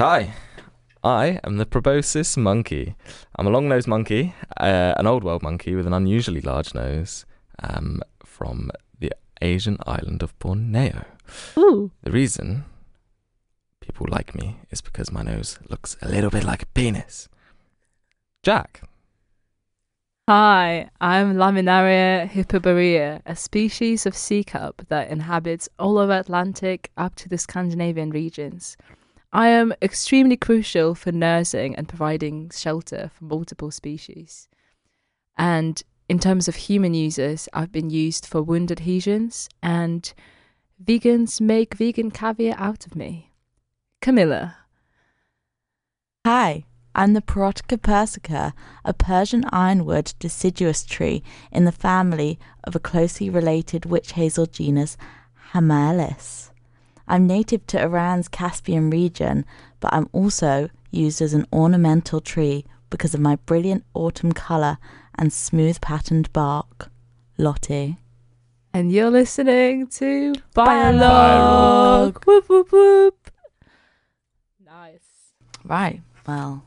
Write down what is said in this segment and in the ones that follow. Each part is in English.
Hi, I am the proboscis monkey. I'm a long nosed monkey, uh, an old world monkey with an unusually large nose um, from the Asian island of Borneo. Ooh. The reason people like me is because my nose looks a little bit like a penis. Jack. Hi, I'm Laminaria hyperborea, a species of sea cup that inhabits all of Atlantic up to the Scandinavian regions. I am extremely crucial for nursing and providing shelter for multiple species. And in terms of human users, I've been used for wound adhesions, and vegans make vegan caviar out of me. Kamila. Hi, I'm the Parrotia persica, a Persian ironwood deciduous tree in the family of a closely related witch hazel genus Hamamelis. I'm native to Iran's Caspian region, but I'm also used as an ornamental tree because of my brilliant autumn colour and smooth patterned bark. Lottie. And you're listening to Biologue. Biologue. Whoop, whoop, whoop. Nice. Right, well,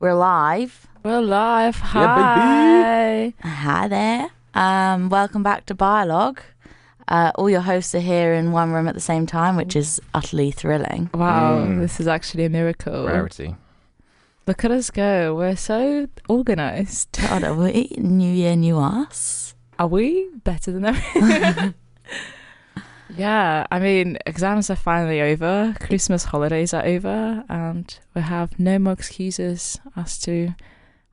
we're live. We're live. Hi. Yeah, Hi there. Um, welcome back to Biologue. Uh, all your hosts are here in one room at the same time, which is utterly thrilling. Wow, Mm. this is actually a miracle. Rarity. Look at us go. We're so organized. God, are we? New year, new us. Are we better than ever? yeah, I mean, exams are finally over, Christmas holidays are over, and we have no more excuses as to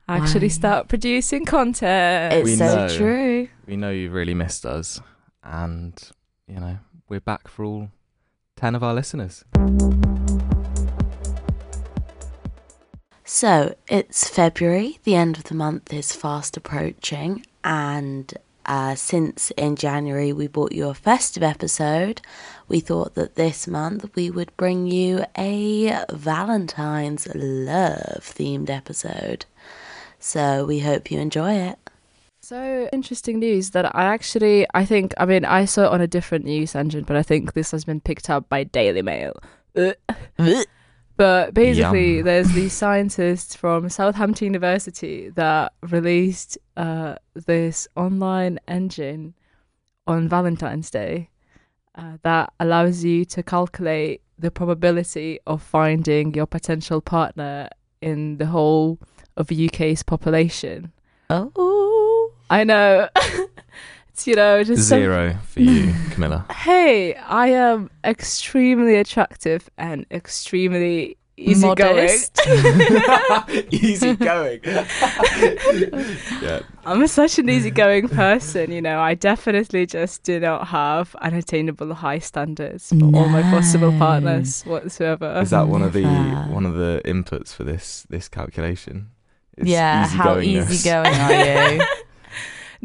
actually Why? start producing content. It's We so know. true. We know you've really missed us, and, you know, we're back for all 10 of our listeners. So it's February, the end of the month is fast approaching, and uh, since in January we brought you a festive episode, we thought that this month we would bring you a Valentine's love themed episode. So we hope you enjoy it. So interesting news that I actually I think I mean I saw it on a different news engine, but I think this has been picked up by Daily Mail. But basically, Yum. there's these scientists from Southampton University that released uh, this online engine on Valentine's Day uh, that allows you to calculate the probability of finding your potential partner in the whole of the UK's population. Oh. I know. it's, you know, just some- Zero for you, Kamila. hey, I am extremely attractive and extremely easygoing. Modest. Easy going. yeah. I'm such an easygoing person, you know. I definitely just do not have unattainable high standards for all my possible partners whatsoever. Is that one of the one of the inputs for this this calculation? It's yeah, how easygoing are you?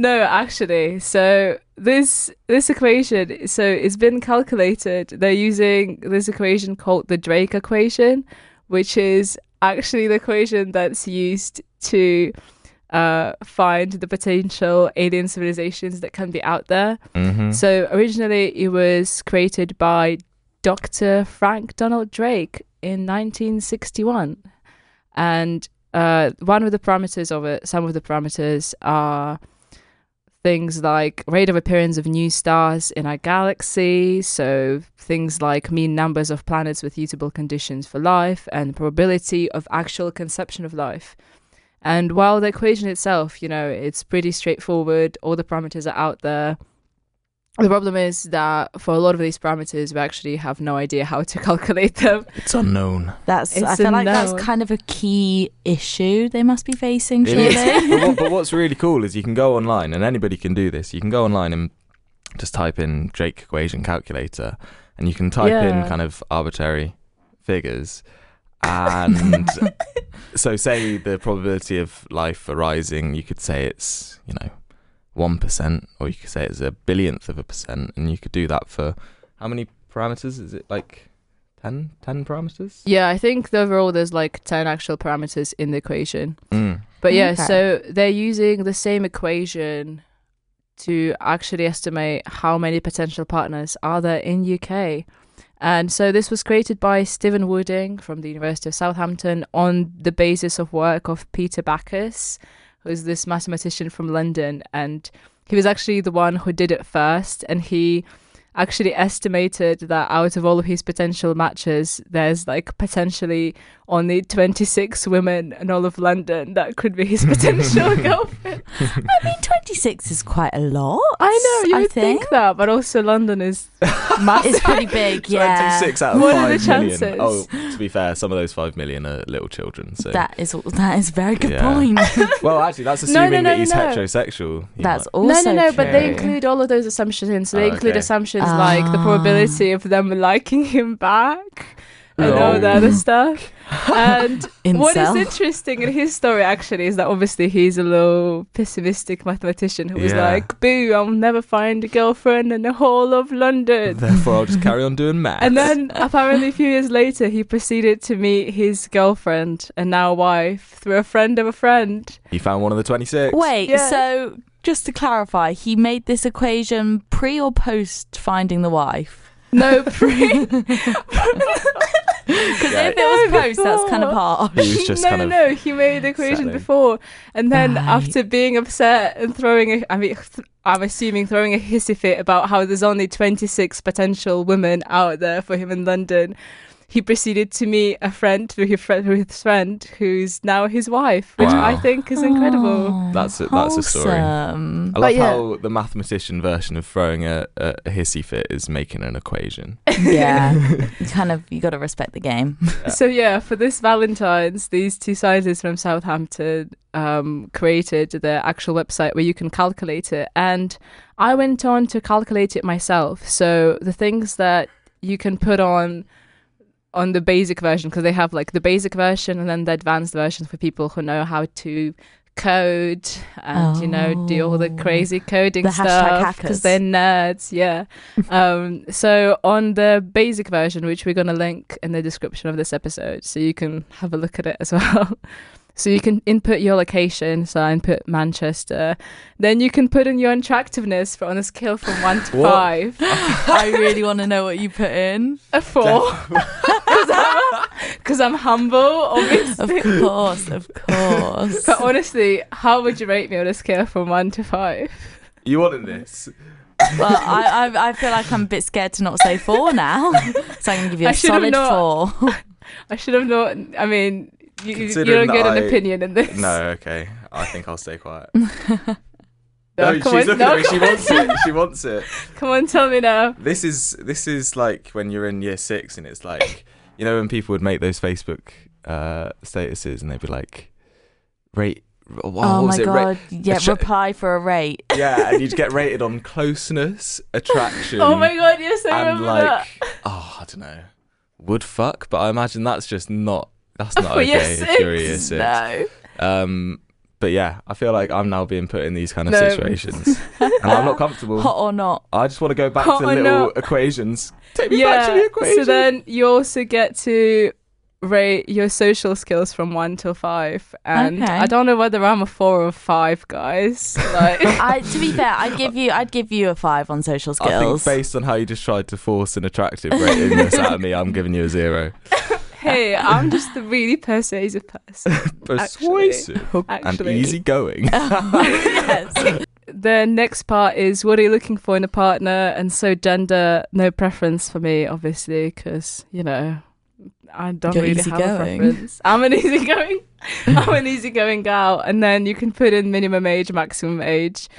No, actually. So this this equation, so it's been calculated. They're using this equation called the Drake equation, which is actually the equation that's used to uh, find the potential alien civilizations that can be out there. Mhm. So originally it was created by Dr. Frank Donald Drake in 1961. And uh, one of the parameters of it, some of the parameters are things like rate of appearance of new stars in our galaxy, so things like mean numbers of planets with usable conditions for life and probability of actual conception of life. And while the equation itself, you know, it's pretty straightforward, all the parameters are out there. The problem is that for a lot of these parameters, we actually have no idea how to calculate them. It's unknown. That's. I feel a like that's kind of a key issue they must be facing. Surely. but, what, but what's really cool is you can go online, and anybody can do this. You can go online and just type in Drake equation calculator, and you can type Yeah. in kind of arbitrary figures. And so, say the probability of life arising, you could say it's, you know, 1%, or you could say it's a billionth of a percent, and you could do that for how many parameters? Is it like 10, 10 parameters? Yeah, I think the overall there's like 10 actual parameters in the equation. Mm. But yeah, Okay. so they're using the same equation to actually estimate how many potential partners are there in UK. And so this was created by Stephen Wooding from the University of Southampton on the basis of work of Peter Backus, who's this mathematician from London. And he was actually the one who did it first. And he actually estimated that out of all of his potential matches, there's like potentially only 26 women in all of London that could be his potential girlfriend. I mean, 26 is quite a lot. I know, you I would think. that, but also London is massive. It's pretty big, yeah. 26 out of What are the 5 million. chances? Oh, to be fair, some of those 5 million are little children. So That is that is a very good Yeah. point. Well, actually, that's No, no, assuming no, that he's no. heterosexual. He That's might- also no, no, no, but they include all of those assumptions in. So they Oh, include okay. assumptions like the Ah. probability of them liking him back and Oh. all the other stuff. And what is interesting in his story actually is that obviously he's a little pessimistic mathematician who was Yeah. like, "Boo, I'll never find a girlfriend in the whole of London." Therefore, I'll just carry on doing maths. And then apparently a few years later, he proceeded to meet his girlfriend and now wife through a friend of a friend. he found one of the 26. Wait, Yeah. so just to clarify, he made this equation pre or post finding the wife? No, pre. Because Yeah. if it was No, post, that's kind of before. harsh. He was just no, kind of. no, he made the equation settling. before, and then Right. after being upset and throwing a, I mean, I'm assuming throwing a hissy fit about how there's only 26 potential women out there for him in London. He proceeded to meet a friend through his friend, through his friend, who's now his wife, which I think is incredible. Oh, That's a- that's a story. wholesome. I love yeah. how the mathematician version of throwing a, a, a hissy fit is making an equation. Yeah, you kind of you got to respect the game. So yeah, for this Valentine's, these two scientists from Southampton um, created the actual website where you can calculate it, and I went on to calculate it myself. So the things that you can put on on the basic version, because they have like the basic version and then the advanced version for people who know how to code and you know do all the Oh. crazy coding The stuff because they're nerds yeah. Um so on the basic version which we're going to link in the description of this episode so you can have a look at it as well. So you can input your location so i input manchester. Then you can put in your attractiveness for on a scale from one to What? five. I really want to know what you put in. a four because I'm, humble obviously Of course, of course. but honestly how would you rate me on a scale from one to five You wanted this? well, I, I I feel like I'm a bit scared to not say four now, so I'm gonna give you a solid not- four. I should have known. I mean, you, you Considering don't get an I- opinion in this. No, okay. I think I'll stay quiet. No, No, come she's on, looking no, at me. She on, wants it. She wants it. Come on, tell me now. This is this is like when you're in year six and it's like you know when people would make those Facebook uh, statuses and they'd be like rate. What, oh my it? Ra- god! Yeah, Sh- reply for a rate. yeah, and you'd get rated on closeness, attraction, Oh my god, yes, I and remember like oh I don't know, would fuck. But I imagine that's just not that's not For okay if you're a year six, six. no. Um, but yeah, I feel like I'm now being put in these kind of No. situations, and I'm not comfortable. Hot or not? I just want to go back Hot to little not. equations. Take me back to the Yeah. equation. So then you also get to rate your social skills from one to five, and Okay. I don't know whether I'm a four or five, guys. Like, I, to be fair, I'd give you I'd give you a five on social I think skills. based on how you just tried to force an attractive ratingness out of me, I'm giving you a zero. Hey, I'm just a really persuasive person. Persuasive and Actually, easygoing. yes. the next part is what are you looking for in a partner and so gender no preference for me obviously because you know i don't You're really have a easygoing. preference i'm an easygoing i'm an easygoing gal and then you can put in minimum age maximum age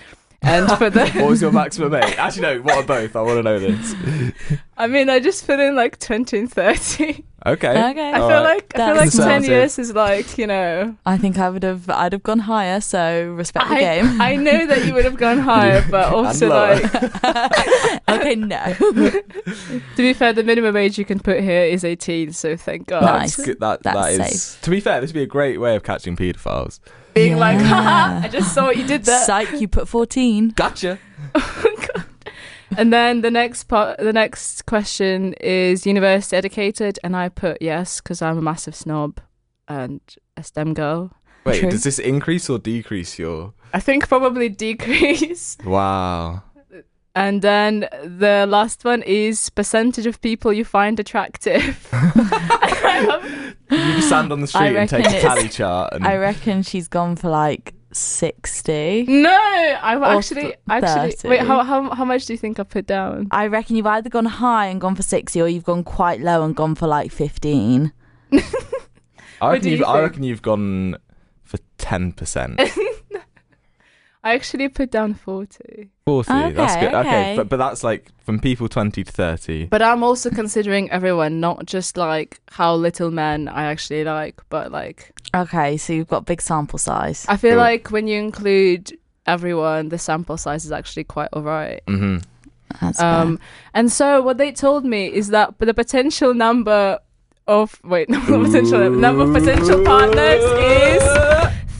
and for the what was your maximum age? Actually, no. What are both? I want to know this. i mean i just put in like 20 and 30 Okay. Okay. i feel right. like i feel That's like 10 years is like you know I think I would have I'd have gone higher. So respect the I, game. I know that you would have gone higher but also lower. like okay, no. to be fair the minimum age you can put here is 18 so thank god Nice. That's good. That That's that is. To be fair, this would be a great way of catching paedophiles. Being like, haha, I just saw what you did there. Psych, you put fourteen. Gotcha. and then the next part, the next question is university educated, and I put yes because I'm a massive snob and a STEM girl. Wait, True. does this increase or decrease your? I think probably decrease. Wow. And then the last one is percentage of people you find attractive. You stand on the street and take a reckon tally chart and I reckon she's gone for like 60. no, I'm actually actually 30. wait. How, how how much do you think I put down? I reckon you've either gone high and gone for 60 or you've gone quite low and gone for like 15. I reckon, do you've, I reckon you've gone for ten percent. I actually put down forty. Forty. that's good. Okay, okay. but but that's like from people twenty to thirty. But I'm also considering everyone, not just like how little men I actually like, but like Okay, so you've got big sample size. I feel Cool. like when you include everyone, the sample size is actually quite alright. hmm That's Um, and so what they told me is that the potential number of wait, no, the potential number of potential partners is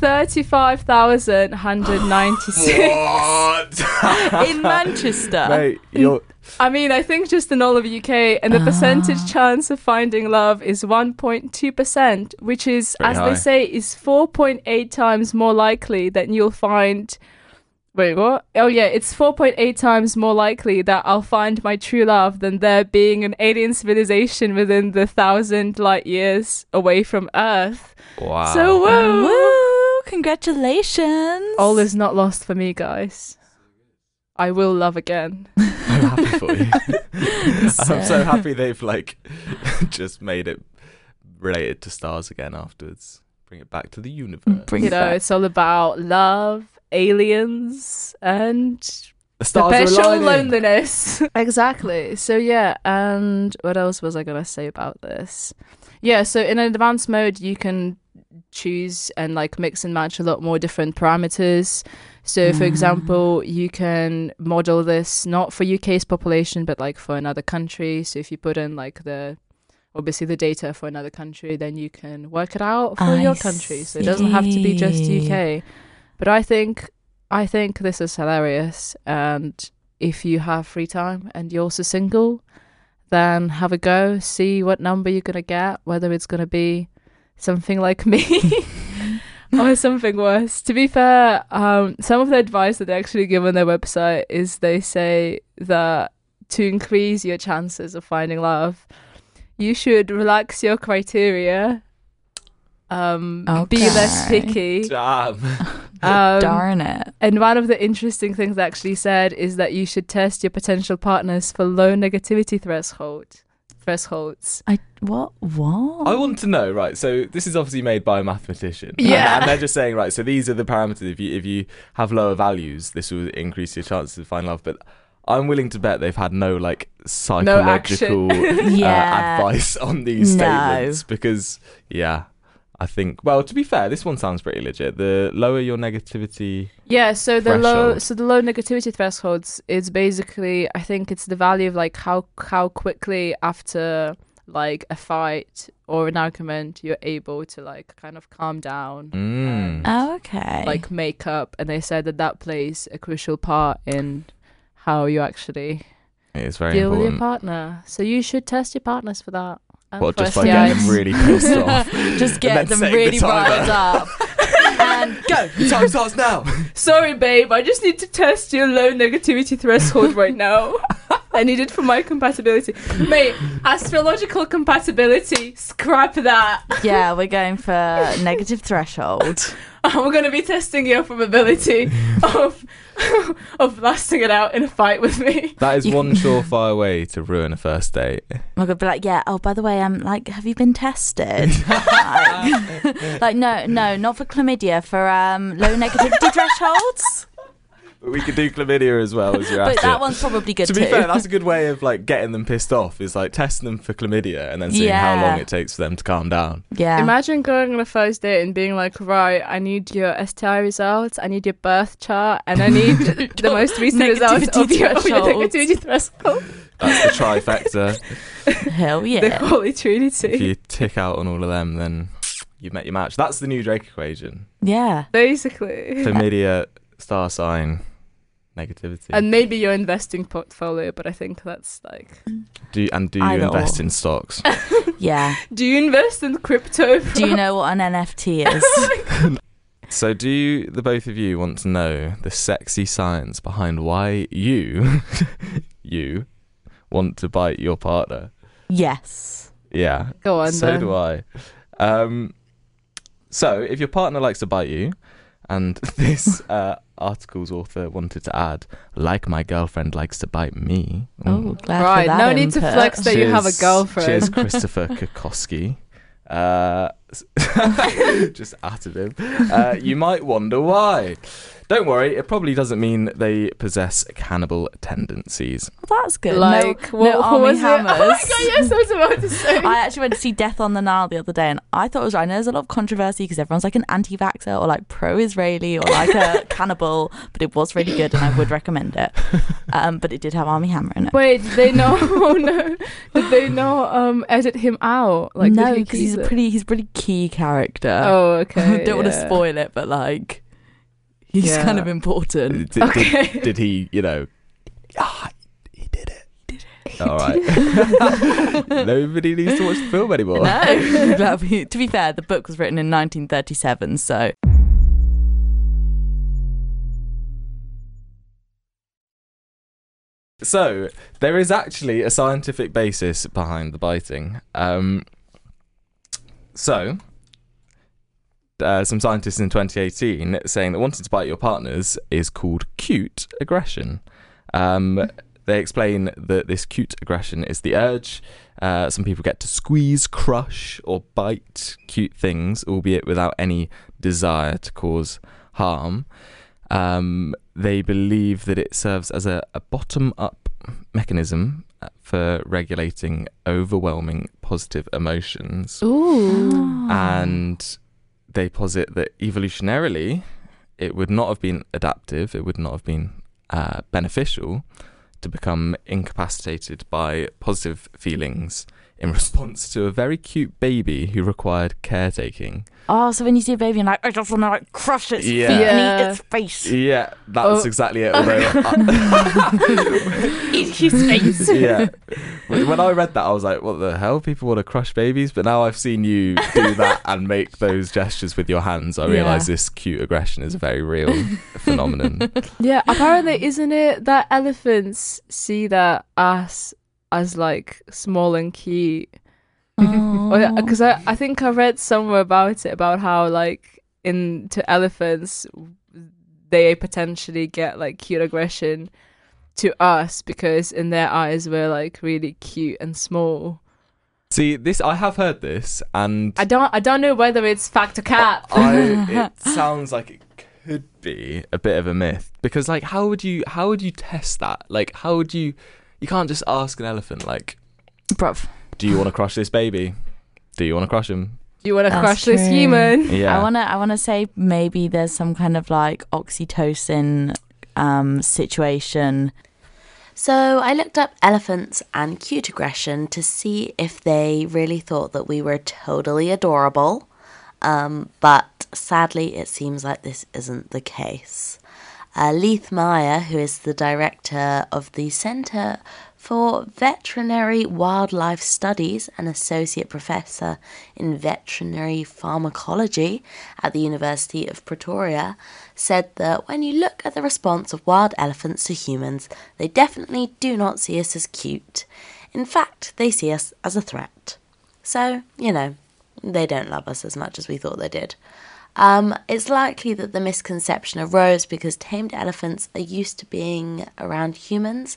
thirty-five thousand hundred ninety-six. What? fair. in Manchester. Mate, you're I mean, I think just in all of the UK, and the percentage Ah. chance of finding love is 1.2%, which is, Very as high. they say, is 4.8 times more likely that you'll find. Wait, what? Oh, yeah, it's 4.8 times more likely that I'll find my true love than there being an alien civilization within the thousand light years away from Earth. wow. So, woo! Woo! Congratulations. All is not lost for me, guys. I will love again. I'm happy for you. I'm so happy they've like just made it related to stars again afterwards. Bring it back to the universe. Bring you it know, back. it's all about love, aliens, and The stars perpetual loneliness. exactly. So yeah, and what else was I gonna say about this? Yeah, so in advanced mode you can choose and like mix and match a lot more different parameters. So for Mm. example, you can model this not for UK's population but like for another country. So if you put in like the obviously the data for another country, then you can work it out for I your country. So it doesn't have to be just. UK. But I think I think this is hilarious and if you have free time and you're also single, then have a go, see what number you're gonna get, whether it's gonna be something like me or something worse. To be fair, um, some of the advice that they actually give on their website is they say that to increase your chances of finding love, you should relax your criteria, um, be less picky. Damn. Um, Darn it. and one of the interesting things they actually said is that you should test your potential partners for low negativity threshold thresholds. I what what? I want to know, right? So this is obviously made by a mathematician. Yeah. And they're just saying, right, so these are the parameters. If you if you have lower values, this will increase your chances of finding love. But I'm willing to bet they've had no like psychological uh, Yeah. advice on these No. statements because yeah. I think well to be fair, this one sounds pretty legit. The lower your negativity Yeah, so the low so the low negativity thresholds is basically I think it's the value of like how how quickly after like a fight or an argument you're able to like kind of calm down mm. Oh, okay. like make up and they said that that plays a crucial part in how you actually it's very deal with your partner. So you should test your partners for that. What just by getting them really pissed off. just get them setting the really riled up. and go. The time starts now. Sorry, babe. I just need to test your low negativity threshold right now. I need it for my compatibility. Mate, astrological compatibility, scrap that. Yeah, we're going for negative threshold. I'm going to be testing your probability of of lasting it out in a fight with me. That is You one surefire way to ruin a first date. I'm gonna be like, yeah. Oh, by the way, I'm like, have you been tested? like, like, no, no, not for chlamydia, for um low negativity thresholds. We could do chlamydia as well as you're But that it. one's probably good to too. be fair, that's a good way of like getting them pissed off. Is like testing them for chlamydia and then seeing how long it takes for them to calm down. yeah. Imagine going on a first date and being like, right, I need your STI results, I need your birth chart, and I need the most recent results of Negativity your, of your thresholds. negativity threshold. That's the trifecta. Hell yeah The yeah. Holy if you tick out on all of them, then you've met your match. That's the new Drake equation: Yeah. Basically. chlamydia, star sign, negativity. And maybe your investing portfolio, but I think that's like. do and do you Either invest or. in stocks? Yeah. Do you invest in crypto? Do you know what an NFT is? So, do you, the both of you want to know the sexy science behind why you, you, want to bite your partner? Yes. Yeah. Go on so then. do I. Um, so, if your partner likes to bite you, and this uh, article's author wanted to add, like my girlfriend likes to bite me. Oh, Mm. glad right, for that no need to flex that you have a Cheers- girlfriend. Cheers, Christopher Kokoski. Uh, just added him. Uh, you might wonder why. Don't worry, it probably doesn't mean they possess cannibal tendencies. Well, that's good. Like, no, what, no what Army was Hammers. it? Oh my god, yes, I was about to say. I actually went to see Death on the Nile the other day, and I thought it was right. I know there's a lot of controversy because everyone's like an anti-vaxxer or like pro-Israeli or like a cannibal, but it was really good, and I would recommend it. Um, but it did have Armie Hammer in it. Wait, did they know? Oh no, did they not um edit him out? Like, no, did he because he's it? pretty he's a pretty key character. Oh, okay. Don't want to spoil it, but like he's Yeah. kind of important. Did, Okay. did, did he, you know, ah, he did it. Did it. All right. Nobody needs to watch the film anymore. No, That'd to be fair, the book was written in 1937, so So there is actually a scientific basis behind the biting. Um, so uh, some scientists in 2018 saying that wanting to bite your partners is called cute aggression. Um, they explain that this cute aggression is the urge uh, some people get to squeeze, crush, or bite cute things, albeit without any desire to cause harm. Um, they believe that it serves as a, a bottom up mechanism for regulating overwhelming positive emotions. Ooh. And they posit that evolutionarily, it would not have been adaptive, it would not have been uh, beneficial to become incapacitated by positive feelings in response to a very cute baby who required caretaking. oh, so when you see a baby, and like I just want to like crush its Yeah. feet and Yeah. eat its face. Yeah, that's Oh. exactly it. Although, uh, Eat his face. yeah, when when I read that, I was like, "What the hell? People want to crush babies?" But now I've seen you do that and make those gestures with your hands. I Yeah. realise this cute aggression is a very real phenomenon. Yeah, apparently, isn't it that elephants see that as as like small and cute? Oh. Because oh. I, I think I read somewhere about it about how like in to elephants they potentially get like cute aggression to us because in their eyes we're like really cute and small. See, this I have heard this, and I don't I don't know whether it's fact or cap. I, it sounds like it could be a bit of a myth because, like, how would you how would you test that? Like, how would you? You can't just ask an elephant like, Bruv. "Do you want to crush this baby? Do you want to crush him?" Do you want to That's crush this human? Yeah, I wanna I wanna say maybe there's some kind of like oxytocin um situation. So I looked up elephants and cute aggression to see if they really thought that we were totally adorable. Um, but sadly, it seems like this isn't the case. Uh, Leith Meyer, who is the director of the Centre for Veterinary Wildlife Studies and associate professor in veterinary pharmacology at the University of Pretoria, said that when you look at the response of wild elephants to humans, they definitely do not see us as cute. In fact, they see us as a threat. So, you know, they don't love us as much as we thought they did. Um, it's likely that the misconception arose because tamed elephants are used to being around humans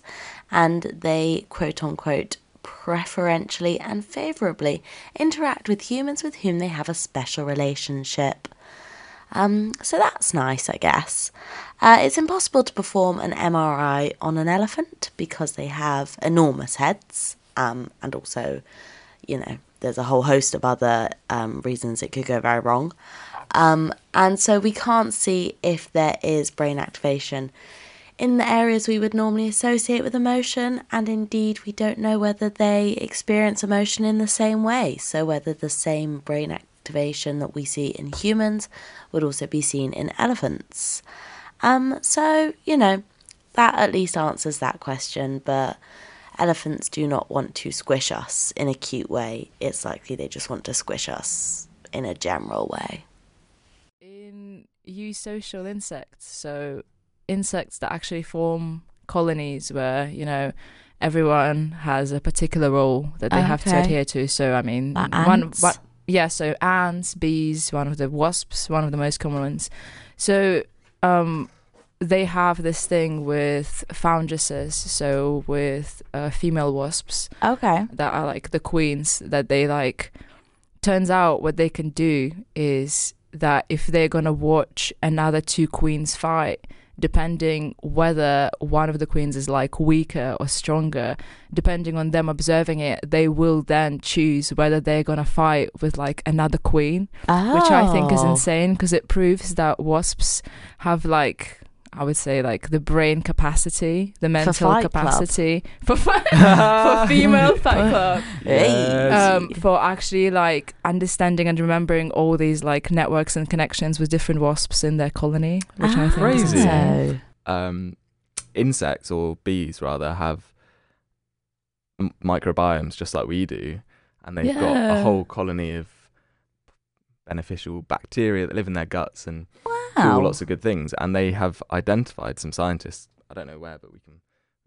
and they, quote unquote, preferentially and favourably interact with humans with whom they have a special relationship. Um, so that's nice, I guess. Uh, it's impossible to perform an MRI on an elephant because they have enormous heads um, and also, you know, there's a whole host of other um, reasons it could go very wrong. Um, and so we can't see if there is brain activation in the areas we would normally associate with emotion, and indeed, we don't know whether they experience emotion in the same way. So, whether the same brain activation that we see in humans would also be seen in elephants. Um, so, you know, that at least answers that question, but elephants do not want to squish us in a cute way. It's likely they just want to squish us in a general way. Eusocial insects. So insects that actually form colonies where you know everyone has a particular role that they have to adhere to. So I mean, Like one, one yeah, so ants, bees, one of the wasps, one of the most common ones. So um, they have this thing with foundresses, so with uh, female wasps Okay. that are like the queens that they like. Turns out what they can do is that if they're gonna watch another two queens fight, depending whether one of the queens is like weaker or stronger, depending on them observing it, they will then choose whether they're gonna fight with like another queen, which I think is Oh. insane because it proves that wasps have like I would say like the brain capacity, the mental Fight Club. capacity for fi- for female fight club Hey. um, for actually like understanding and remembering all these like networks and connections with different wasps in their colony, which I think is Crazy. insane. Oh. um, insects or bees rather have m- microbiomes just like we do, and they've got a whole colony of beneficial bacteria that live in their guts and do Wow. lots of good things. And they have identified some scientists. I don't know where, but we can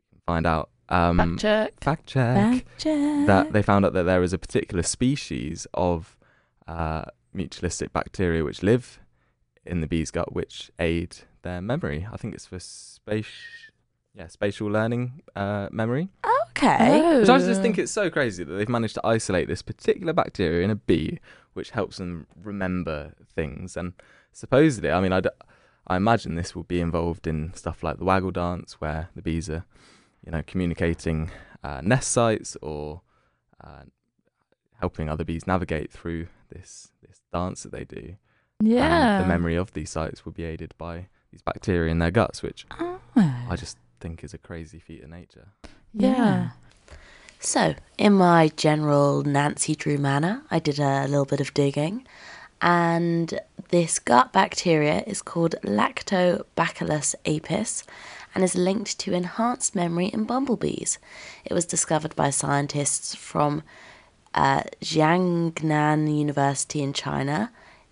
we can find out. Um, Fact check. fact check Fact check. that they found out that there is a particular species of uh, mutualistic bacteria which live in the bee's gut, which aid their memory. I think it's for space, yeah, spatial learning uh, memory. okay. Which I just think it's so crazy that they've managed to isolate this particular bacteria in a bee, which helps them remember things. And supposedly, I mean, I, I imagine this will be involved in stuff like the waggle dance, where the bees are, you know, communicating uh, nest sites or uh, helping other bees navigate through this this dance that they do. Yeah. And the memory of these sites will be aided by these bacteria in their guts, which Oh. I just think is a crazy feat of nature. Yeah. So, in my general Nancy Drew manner, I did a little bit of digging, and this gut bacteria is called Lactobacillus apis and is linked to enhanced memory in bumblebees. It was discovered by scientists from uh, Jiangnan University in China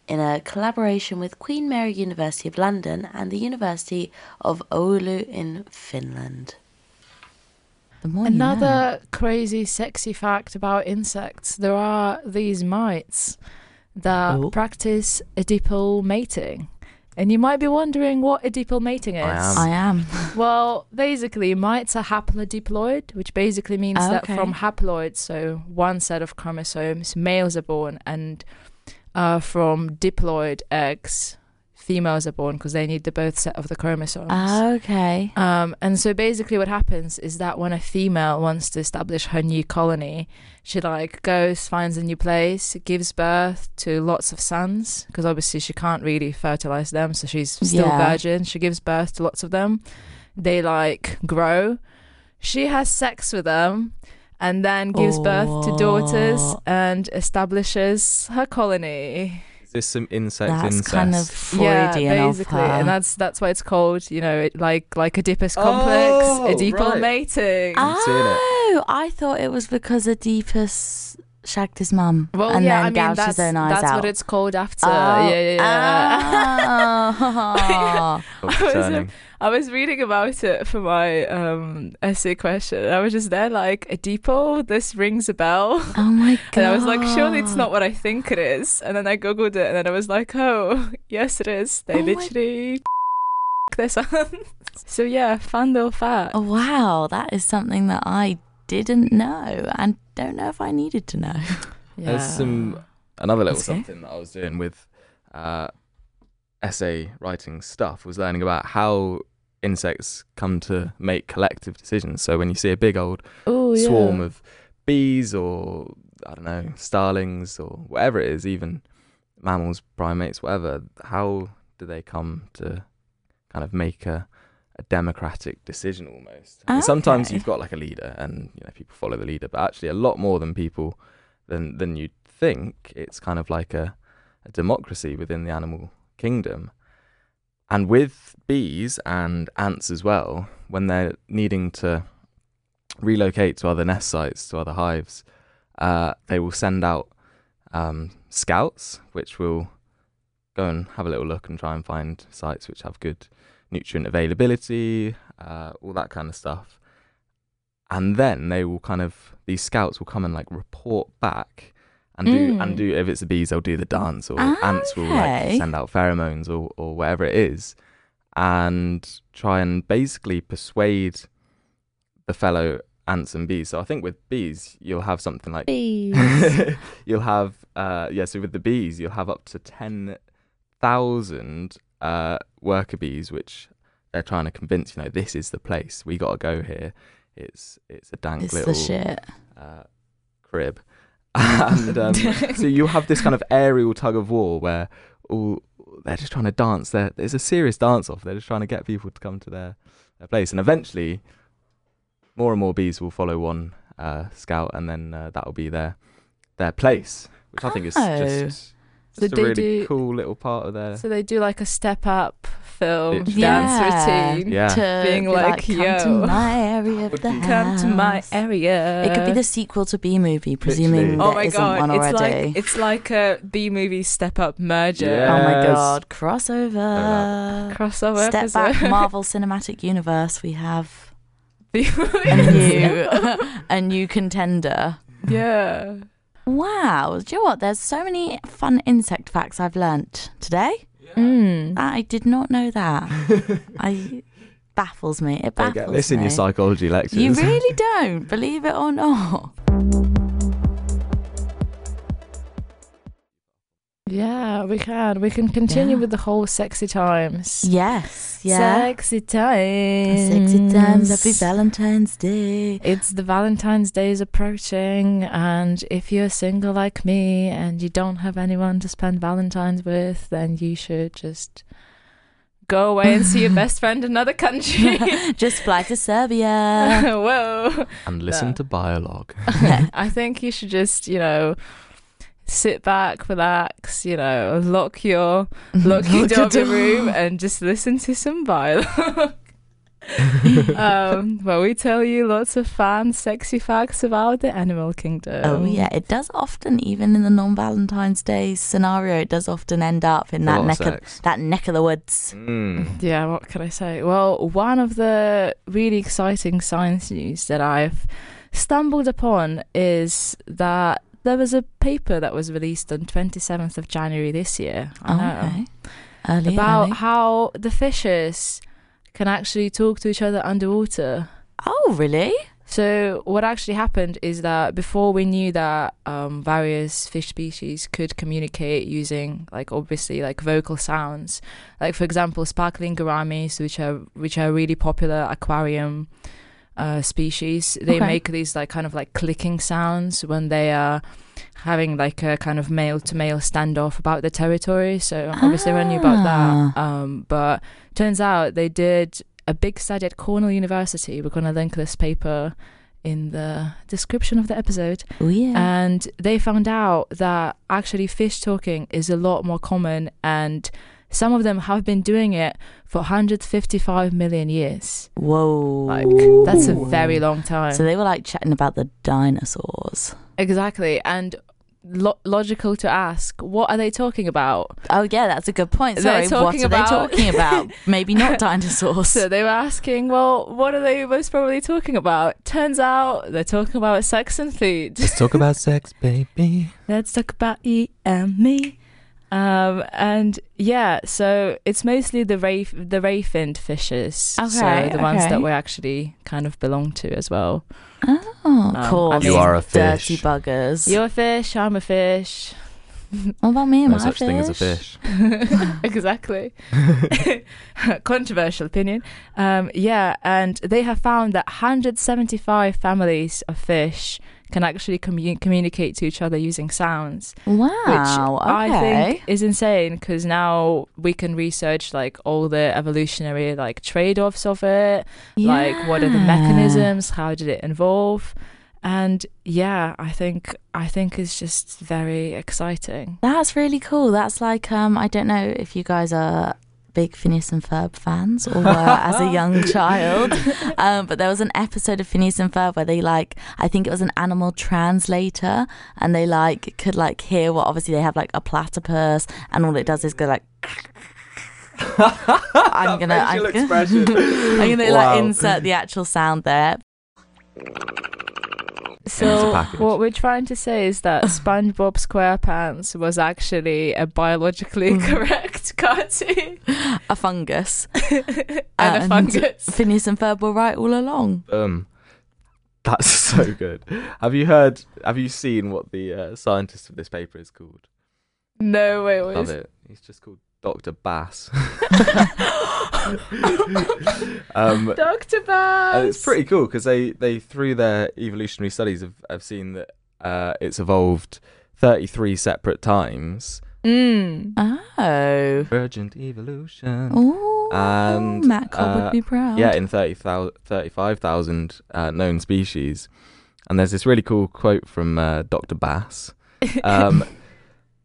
in a collaboration with Queen Mary University of London and the University of Oulu in Finland. The more you know. Another crazy, sexy fact about insects: there are these mites that Oh. practice Oedipal mating. And you might be wondering what Oedipal mating is. I am. I am. Well, basically, mites are haplodiploid, which basically means that Okay. from haploids, so one set of chromosomes, males are born, and uh, from diploid eggs, females are born because they need the both set of the chromosomes. okay. Um, and so basically, what happens is that when a female wants to establish her new colony, she like goes, finds a new place, gives birth to lots of sons because obviously she can't really fertilize them, so she's still Yeah. virgin. She gives birth to lots of them. They like grow. She has sex with them. And then gives birth to daughters Oh. and establishes her colony. Is this some insect That's incest? kind of Freudian yeah, of basically, her. and that's that's why it's called, you know, it, like like Oedipus complex, Oh, Oedipal right. mating. I've seen it. Oh, I thought it was because Oedipus shagged his mum well, and yeah, then I mean gouged that's his own eyes that's out. what it's called after. Oh. Yeah, yeah, yeah. Oh. I was. I was reading about it for my um, essay question. I was just there like a depot, This rings a bell. oh my god. And I was like, surely it's not what I think it is. And then I googled it, and then I was like, oh, yes, it is. They Oh my- literally their sons. so yeah, fun little fact. Oh, wow, that is something that I didn't know and don't know if I needed to know. Yeah. There's some another little Okay. something that I was doing with uh, essay writing stuff was learning about how insects come to make collective decisions. So when you see a big old oh, yeah. swarm of bees or I don't know starlings or whatever it is, even mammals, primates, whatever, how do they come to kind of make a a democratic decision almost? And sometimes you've got like a leader and you know people follow the leader, but actually a lot more than people than than you'd think. It's kind of like a, a democracy within the animal kingdom. And with bees and ants as well, when they're needing to relocate to other nest sites, to other hives, uh, they will send out um, scouts, which will go and have a little look and try and find sites which have good nutrient availability, uh, all that kind of stuff. And then they will kind of these scouts will come and like report back and do Mm. and do if it's the bees they'll do the dance or ants will like send out pheromones or or whatever it is and try and basically persuade the fellow ants and bees. So I think with bees you'll have something like bees. you'll have uh yeah so with the bees you'll have up to 10,000 uh worker bees which they're trying to convince you know this is the place. We got to go here. It's it's a dank It's little uh, crib. And um, so you have this kind of aerial tug of war where all they're just trying to dance. There there's a serious dance off. They're just trying to get people to come to their, their place. And eventually more and more bees will follow one uh, scout and then uh, that'll be their their place which i think is Oh. Just, So just a they really do- cool little part of their So they do like a step up film Literally. dance routine. Yeah. To Being be like, come yo. to my area of the Come to my house." area. It could be the sequel to Bee Movie, presuming Literally. Oh there my isn't god! one It's already. like it's like a Bee Movie step up merger Yeah. oh my Yes. god, crossover. crossover Step episode. back, Marvel Cinematic Universe. We have B a movie. new, a new contender. yeah. Wow, do you know what? There's so many fun insect facts I've learnt today. Mm. I did not know that. I baffles me. It Don't baffles get this me. in your psychology lectures You really don't, believe it or not. Yeah, we can. We can continue Yeah. with the whole sexy times. Yes, yeah. Sexy times. Sexy times. Happy Valentine's Day. It's the Valentine's Day is approaching, and if you're single like me and you don't have anyone to spend Valentine's with, then you should just go away and see your best friend in another country. Just fly to Serbia. Whoa. and listen No. to Biologue I think you should just, you know, sit back, relax, you know, lock your lock your door of your room and just listen to some Biologue. um, where we tell you lots of fun, sexy facts about the animal kingdom. Oh yeah, it does often, even in the non-Valentine's Day scenario, it does often end up in that lot of neck of that neck of the woods. Mm. Yeah, what can I say? Well, one of the really exciting science news that I've stumbled upon is that there was a paper that was released on 27th of January this year. Oh, okay. Early, about early. how the fishes can actually talk to each other underwater. Oh, really? So what actually happened is that before we knew that um, various fish species could communicate using like obviously like vocal sounds, like for example sparkling gouramis, which are which are really popular aquarium uh, species, they Okay. make these like kind of like clicking sounds when they are having like a kind of male to male standoff about the territory. So obviously I knew about that, um, but turns out they did a big study at Cornell University. We're going to link this paper in the description of the episode. Oh yeah. And they found out that actually fish talking is a lot more common, and some of them have been doing it for 155 million years. Whoa. Like, that's a very long time. So they were like chatting about the dinosaurs. exactly. And lo- logical to ask, what are they talking about? Oh yeah, that's a good point. They're Sorry, what talking are about- they talking about? Maybe not dinosaurs. So they were asking, well, what are they most probably talking about? Turns out they're talking about sex and food. Let's talk about sex, baby. Let's talk about you and me. Um, and yeah, so it's mostly the ray the ray finned fishes. Okay, so Okay, the ones that we actually kind of belong to as well. oh, Um, cool. I You are a fish. Dirty buggers. You're a fish, I'm a fish. what about me? Am No I such thing as a fish. exactly. Controversial opinion. Um, yeah, and they have found that 175 families of fish can actually commu- communicate to each other using sounds, Wow. which I okay. think is insane because now we can research like all the evolutionary like trade-offs of it, Yeah. like what are the mechanisms, how did it evolve, and yeah, I think I think it's just very exciting. That's really cool. That's like um I don't know if you guys are big Phineas and Ferb fans or were as a young child. Um, but there was an episode of Phineas and Ferb where they like, I think it was an animal translator, and they like could like hear what obviously they have like a platypus, and all it does is go like. I'm gonna, I'm gonna. I'm gonna Wow. like insert the actual sound there. So what we're trying to say is that SpongeBob SquarePants was actually a biologically Mm. correct cartoon A fungus. and, And a fungus. Phineas and Ferb were right all along. Um, that's so good. Have you heard? Have you seen what the uh, scientist of this paper is called? No way Love was it. He's just called Doctor Bass. um, Dr. Bass. and it's pretty cool because they they through their evolutionary studies have, have seen that uh, it's evolved 33 separate times. Mm. Oh. Urgent evolution. Oh, And, Matt Cobb uh, would be proud. Yeah, in 30,000 35,000 uh, known species. And there's this really cool quote from uh, Dr. Bass. Um,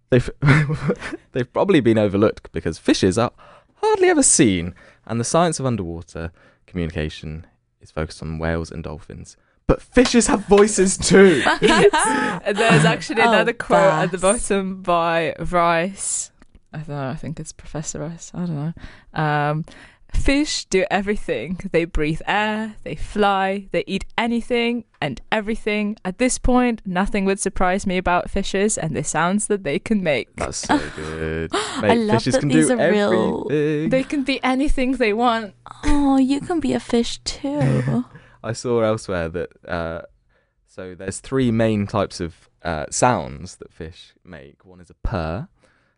they've they've probably been overlooked because fishes are hardly ever seen, and the science of underwater communication is focused on whales and dolphins. But fishes have voices too. And There's actually Oh, another quote at the bottom by Rice. I don't know. I think it's Professor Rice. I don't know. Um, fish do everything. They breathe air. They fly. They eat anything and everything. At this point, nothing would surprise me about fishes and the sounds that they can make. That's so good. I love fishes that can these do are real- They can be anything they want. Oh, you can be a fish too. I saw elsewhere that uh, so there's three main types of uh, sounds that fish make. One is a purr,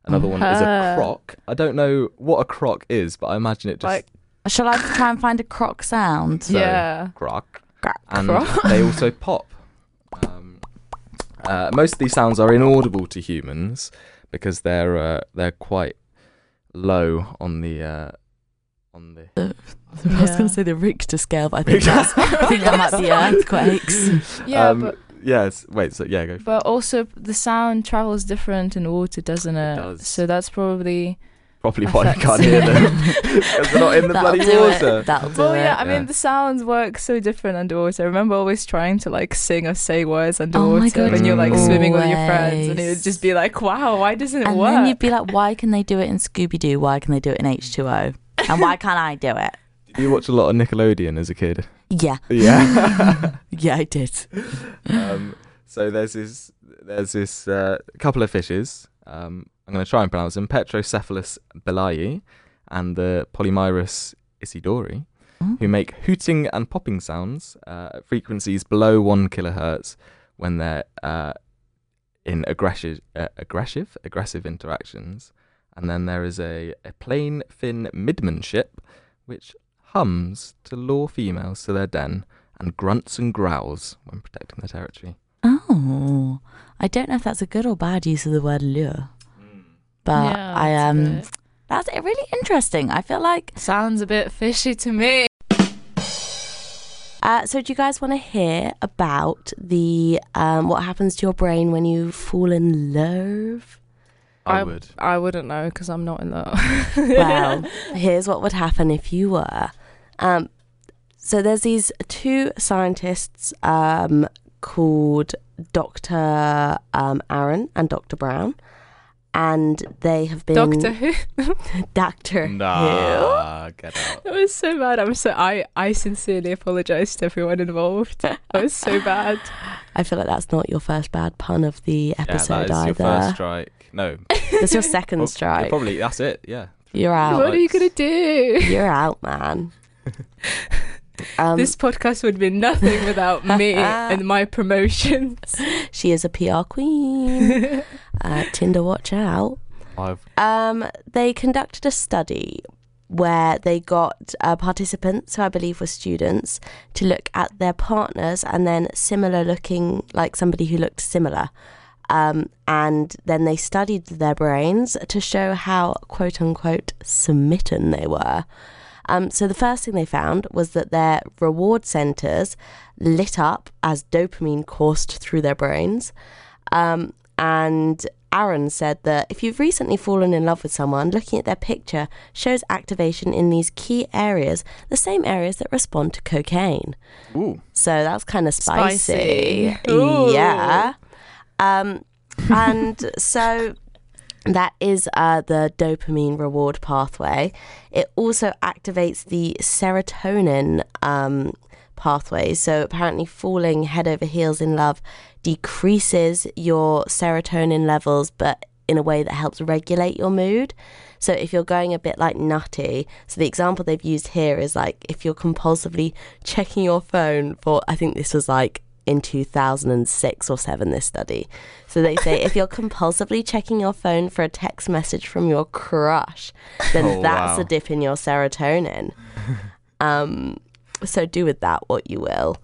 another one is a Purr. croak. I don't know what a croak is, but I imagine it just Like- Shall I try and find a croc sound? So- yeah. croak. Croak. And they also pop. Um, uh, most of these sounds are inaudible to humans because they're uh, they're quite low on the uh, on the I was Yeah. going to say the Richter scale, but I think that's, I think that might be earthquakes. Yeah, um, but yeah. It's, wait, so yeah, go. For but also the sound travels different in water, doesn't it? does. So that's probably Probably why you can't hear them because they're not in the That'll bloody do water. it. That'll do Well, it. yeah, I Yeah. mean, the sounds work so different underwater. I remember always trying to like sing or say words Oh underwater my God, when you're like Mm. swimming with your friends, and it would just be like, wow, why doesn't it And work? And then you'd be like, why can they do it in Scooby Doo? Why can they do it in H2O? And why can't I do it? Did you watch a lot of Nickelodeon as a kid? Yeah. Yeah. Yeah, I did. um, so there's this there's this uh, couple of fishes. Um, I'm going to try and pronounce them: Petrocephalus belayi and the Pollimyrus isidori, Mm. who make hooting and popping sounds uh, at frequencies below one kilohertz when they're uh, in aggressive, uh, aggressive, aggressive interactions. And then there is a, a plain fin midman ship, which hums to lure females to their den and grunts and growls when protecting their territory. Oh, I don't know if that's a good or bad use of the word lure, but Yeah, I it's a um, bit- that's really interesting. I feel like. Sounds a bit fishy to me. Uh, so, do you guys want to hear about the um, what happens to your brain when you fall in love? I, I- would. I wouldn't know because I'm not in love. well, here's what would happen if you were. Um, so there's these two scientists um, called Dr. Um, Aron and Dr. Brown, and they have been Doctor Who. Doctor Nah, get out. That was so bad. I'm so I I sincerely apologize to everyone involved. That was so bad. I feel like that's not your first bad pun of the Yeah, episode that is your either. first strike. No, That's your second Well, strike. Probably that's it. Yeah. You're out. what are you gonna do? You're out, man. Um, this podcast would be nothing without me and my promotions. she is a PR queen. uh, Tinder, watch out. I've Um, they conducted a study where they got uh, participants, who I believe were students, to look at their partners and then similar looking, like somebody who looked similar. Um, and then they studied their brains to show how quote unquote smitten they were. Um, so the first thing they found was that their reward centers lit up as dopamine coursed through their brains. Um, and Aron said that if you've recently fallen in love with someone, looking at their picture shows activation in these key areas, the same areas that respond to cocaine. Ooh. So that's kind of spicy. Spicy. Ooh. Yeah. Um, and so that is uh, the dopamine reward pathway. It also activates the serotonin um, pathway. So apparently, falling head over heels in love decreases your serotonin levels, but in a way that helps regulate your mood. So if you're going a bit like nutty, so the example they've used here is like if you're compulsively checking your phone for, I think this was like in 2006 or 7 this study. So they say if you're compulsively checking your phone for a text message from your crush then Oh, that's wow. a dip in your serotonin. Um, so do with that what you will.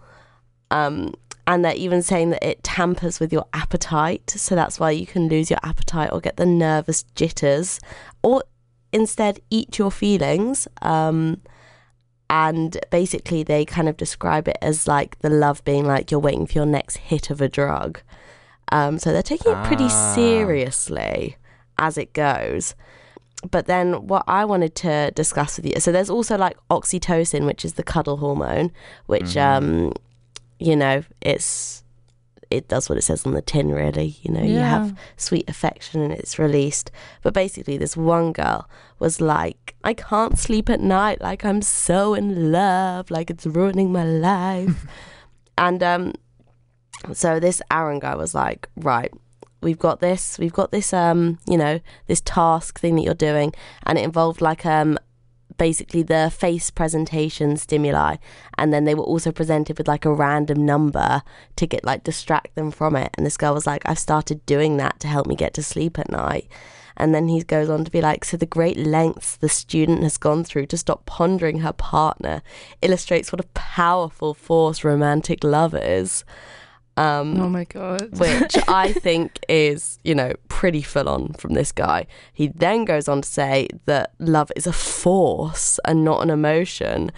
Um, and they're even saying that it tampers with your appetite. So that's why you can lose your appetite or get the nervous jitters or instead eat your feelings. Um, and basically they kind of describe it as like the love being like you're waiting for your next hit of a drug um, so they're taking it pretty Ah. seriously as it goes but then what i wanted to discuss with you so there's also like oxytocin which is the cuddle hormone which Mhm. um you know it's it does what it says on the tin really you know you have sweet affection and it's released. But basically, this one girl was like, I can't sleep at night. Like, I'm so in love. Like, it's ruining my life. and um, so this Aron guy was like, right. We've got this. We've got this. Um, you know, this task thing that you're doing, and it involved like um, basically the face presentation stimuli, and then they were also presented with like a random number to get like distract them from it. And this girl was like, I've started doing that to help me get to sleep at night. And then he goes on to be like, so the great lengths the student has gone through to stop pondering her partner illustrates what a powerful force romantic love is. Um, Oh my god. which I think is, you know, pretty full on from this guy. He then goes on to say that love is a force and not an emotion,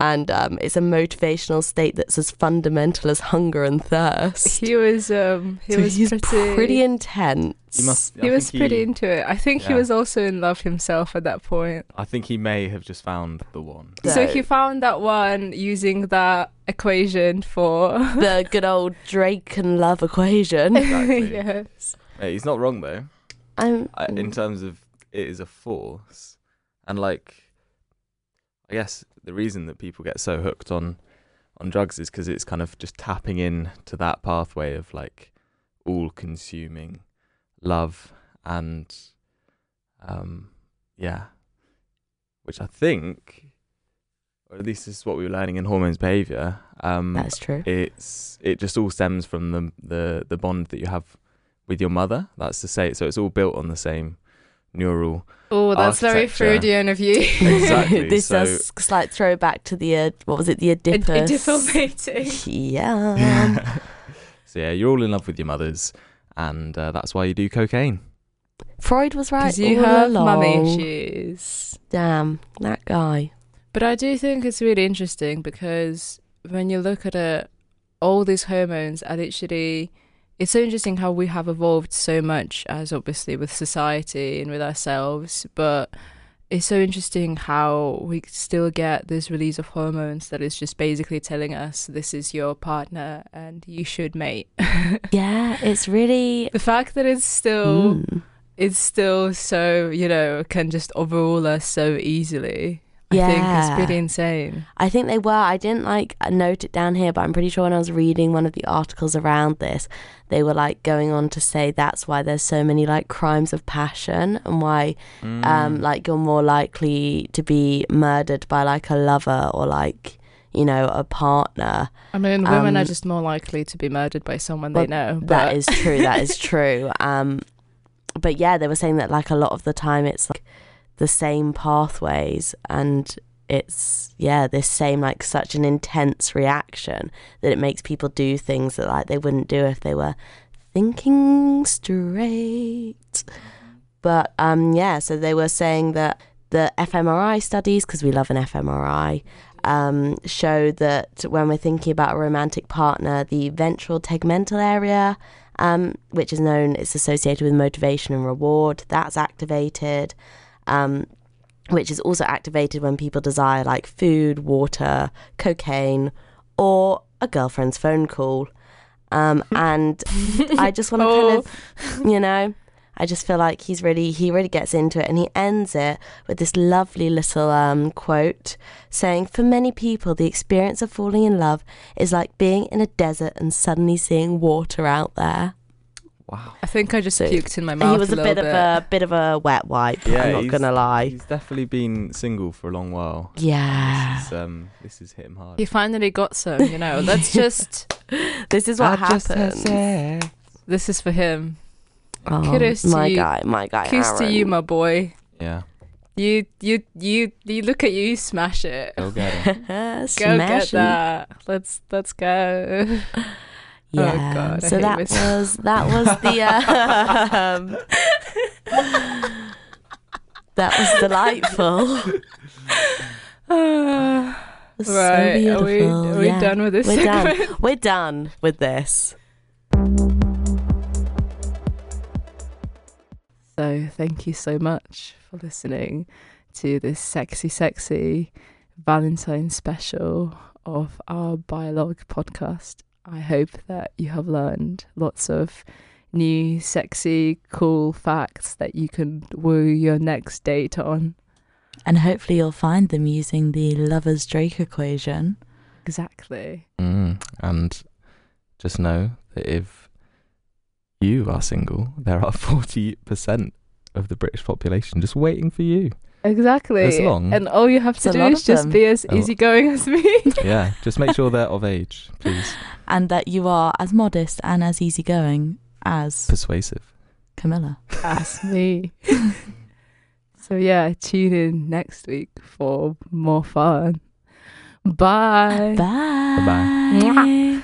and um, it's a motivational state that's as fundamental as hunger and thirst. he was um he so was he's pretty, pretty intense. He must. he was think pretty into it. I think he was also in love himself at that point. I think he may have just found the one. So- So he found that one using that equation for the good old Drake and love equation. Exactly. yes. Hey, he's not wrong though. I'm, I, in terms of it is a force, and like, I guess the reason that people get so hooked on on drugs is because it's kind of just tapping in to that pathway of like all-consuming love and um yeah which i think or at least this is what we were learning in hormones behavior um that's true. it's it just all stems from the the the bond that you have with your mother. That's to say, so it's all built on the same neural. Oh, that's very Freudian of you. Exactly. this so does slight throwback to the uh, what was it? The A- Oedipus. Oedipal mating. yeah. so yeah, you're all in love with your mothers, and uh, that's why you do cocaine. Freud was right. You all have along. mummy issues. Damn, that guy. But I do think it's really interesting because when you look at it, all these hormones are literally. It's so interesting how we have evolved so much, as obviously with society and with ourselves. But it's so interesting how we still get this release of hormones that is just basically telling us this is your partner and you should mate. Yeah, it's really. the fact that it's still Mm. it's still so you know can just overrule us so easily. I think Yeah. it's pretty insane. I think they were. I didn't like note it down here, but I'm pretty sure when I was reading one of the articles around this, they were like going on to say that's why there's so many like crimes of passion and why Mm. um like you're more likely to be murdered by like a lover or like you know a partner. I mean, women are Um, just more likely to be murdered by someone well, they know. That but- is true. That is true. Um, but yeah, they were saying that like a lot of the time it's like the same pathways and it's yeah this same like such an intense reaction that it makes people do things that like they wouldn't do if they were thinking straight but um yeah so they were saying that the fMRI studies because we love an fMRI um, show that when we're thinking about a romantic partner, the ventral tegmental area um, which is known, it's associated with motivation and reward. That's activated, um, which is also activated when people desire like food, water, cocaine, or a girlfriend's phone call. Um, and I just want to Oh. kind of, you know, I just feel like he's really, he really gets into it and he ends it with this lovely little um, quote saying, For many people, the experience of falling in love is like being in a desert and suddenly seeing water out there. Wow. I think I just puked in my mouth. he was a, little bit, of a bit of a wet wipe. Yeah, I'm not gonna lie. He's definitely been single for a long while. Yeah, This is, um, this has hit him hard. He finally got some, you know. Let's just. this is what I happens. This is for him. Oh, Kudos to my you. guy, my guy. Kiss to you, my boy. Yeah, You, you, you, you. Look at you, you smash it. go get him. Go Smash get it. that. Let's let's go. Yeah. God, so that myself. was that was the um, that was delightful. Was right. So are we, are we yeah. done with this We're segment? done. We're done with this. So thank you so much for listening to this sexy, sexy Valentine special of our Biologue podcast. I hope that you have learned lots of new, sexy, cool facts that you can woo your next date on. And hopefully you'll find them using the Lover's Drake equation. Exactly. Mm. And just know that if you are single, there are 40% of the British population just waiting for you. Exactly. As long- and all you have to It's a do lot is of just them. be as Oh. easygoing as me. Yeah, just make sure they're of age, please. And that you are as modest and as easygoing as Persuasive. Kamila. Ask me. so yeah, tune in next week for more fun. Bye. Bye. Bye-bye. Mwah.